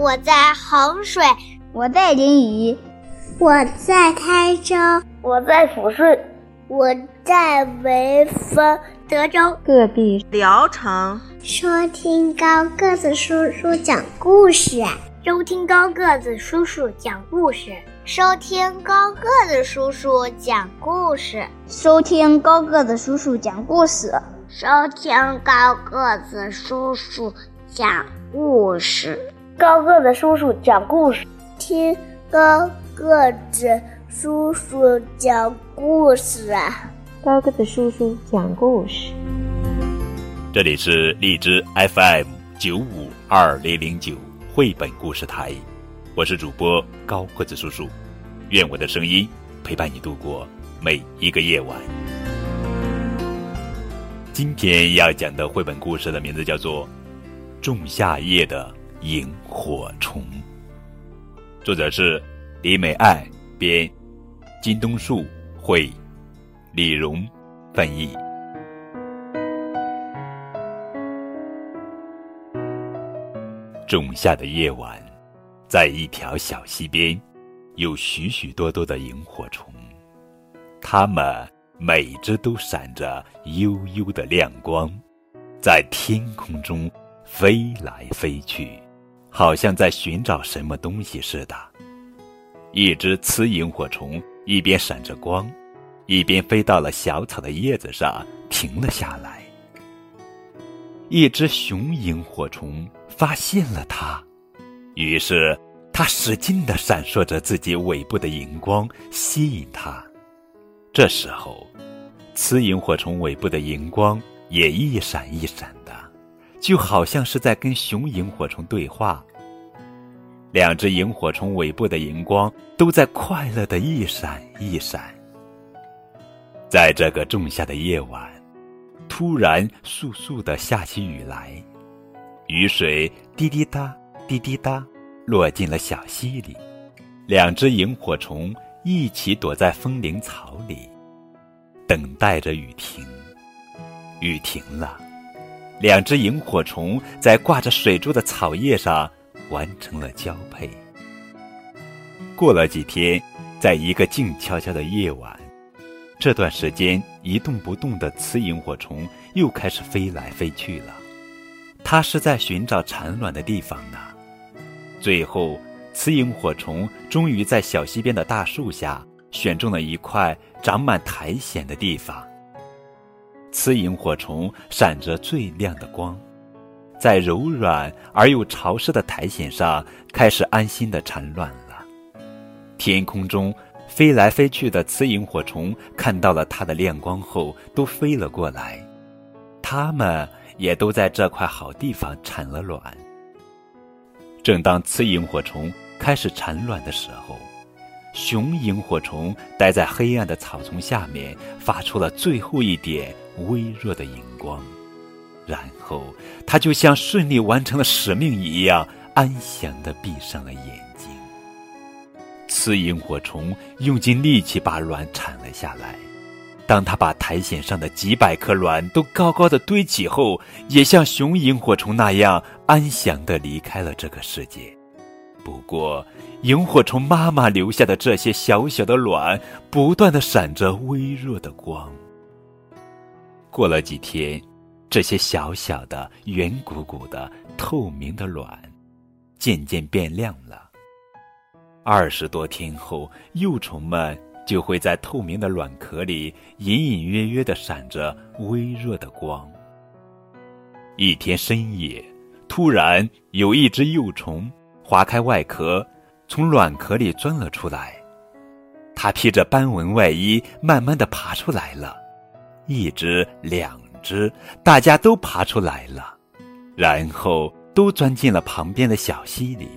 我在衡水，我在临沂，我在台州，我在抚顺，我在潍坊、德州、各地、聊城。收听高个子叔叔讲故事，收听高个子叔叔讲故事，收听高个子叔叔讲故事，收听高个子叔叔讲故事，收听高个子叔叔讲故事，高个子叔叔讲故事，听高个子叔叔讲故事啊！高个子叔叔讲故事。这里是荔枝 FM 九五二零零九绘本故事台，我是主播高个子叔叔，愿我的声音陪伴你度过每一个夜晚。今天要讲的绘本故事的名字叫做《仲夏夜的萤火虫》，作者是李美爱编，金东树绘，李荣翻译。仲夏的夜晚，在一条小溪边，有许许多多的萤火虫，它们每只都闪着幽幽的亮光，在天空中飞来飞去，好像在寻找什么东西似的。一只雌萤火虫一边闪着光，一边飞到了小草的叶子上，停了下来。一只雄萤火虫。发现了它，于是它使劲地闪烁着自己尾部的荧光，吸引它。这时候，雌萤火虫尾部的荧光也一闪一闪，就好像是在跟雄萤火虫对话。两只萤火虫尾部的荧光都在快乐的一闪一闪。在这个仲夏的夜晚，突然簌簌的下起雨来。雨水滴滴答，滴滴答，落进了小溪里。两只萤火虫一起躲在风铃草里，等待着雨停。雨停了，两只萤火虫在挂着水珠的草叶上完成了交配。过了几天，在一个静悄悄的夜晚，这段时间一动不动的雌萤火虫又开始飞来飞去了。它是在寻找产卵的地方呢。最后，雌萤火虫终于在小溪边的大树下选中了一块长满苔藓的地方。雌萤火虫闪着最亮的光，在柔软而又潮湿的苔藓上开始安心的产卵了。天空中飞来飞去的雌萤火虫看到了它的亮光后，都飞了过来。它们。也都在这块好地方产了卵。正当雌萤火虫开始产卵的时候，雄萤火虫待在黑暗的草丛下面，发出了最后一点微弱的荧光，然后它就像顺利完成了使命一样，安详地闭上了眼睛。雌萤火虫用尽力气把卵产了下来。当它把苔藓上的几百颗卵都高高的堆起后，也像雄萤火虫那样安详的离开了这个世界。不过，萤火虫妈妈留下的这些小小的卵，不断的闪着微弱的光。过了几天，这些小小的、圆鼓鼓的、透明的卵，渐渐变亮了。二十多天后，幼虫们。就会在透明的卵壳里隐隐约约的闪着微弱的光。一天深夜，突然有一只幼虫划开外壳，从卵壳里钻了出来。它披着斑纹外衣，慢慢的爬出来了。一只，两只，大家都爬出来了，然后都钻进了旁边的小溪里。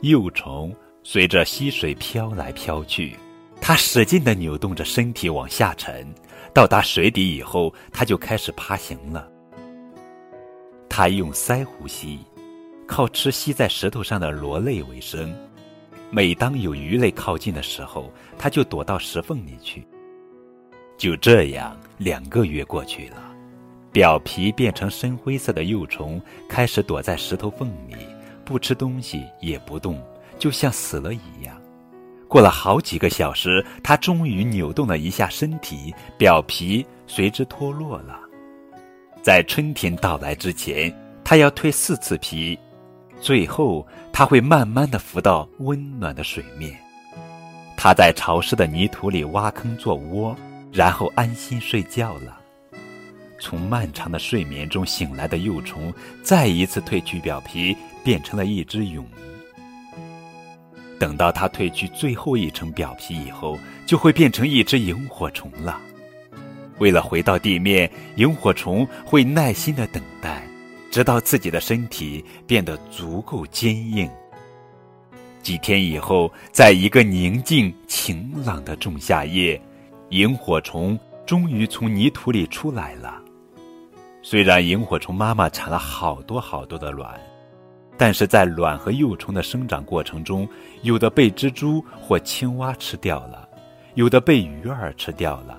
幼虫。随着溪水飘来飘去，它使劲地扭动着身体往下沉。到达水底以后，它就开始爬行了。它用鳃呼吸，靠吃吸在石头上的螺类为生。每当有鱼类靠近的时候，它就躲到石缝里去。就这样，两个月过去了，表皮变成深灰色的幼虫开始躲在石头缝里。不吃东西也不动，就像死了一样。过了好几个小时，它终于扭动了一下身体，表皮随之脱落了。在春天到来之前，它要蜕四次皮，最后它会慢慢的浮到温暖的水面。它在潮湿的泥土里挖坑做窝，然后安心睡觉了。从漫长的睡眠中醒来的幼虫，再一次褪去表皮，变成了一只蛹。等到它褪去最后一层表皮以后，就会变成一只萤火虫了。为了回到地面，萤火虫会耐心的等待，直到自己的身体变得足够坚硬。几天以后，在一个宁静晴朗的仲夏夜，萤火虫终于从泥土里出来了。虽然萤火虫妈妈产了好多好多的卵，但是在卵和幼虫的生长过程中，有的被蜘蛛或青蛙吃掉了，有的被鱼儿吃掉了，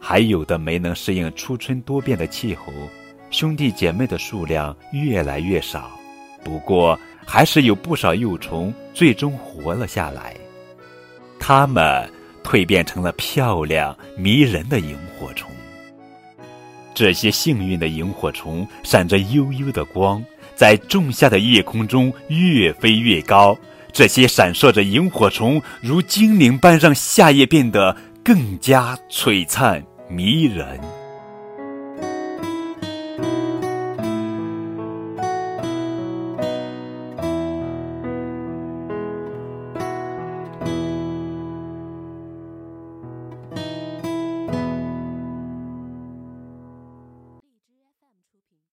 还有的没能适应初春多变的气候，兄弟姐妹的数量越来越少。不过，还是有不少幼虫最终活了下来，它们蜕变成了漂亮迷人的萤火虫。这些幸运的萤火虫闪着幽幽的光，在仲夏的夜空中越飞越高。这些闪烁着萤火虫如精灵般，让夏夜变得更加璀璨迷人。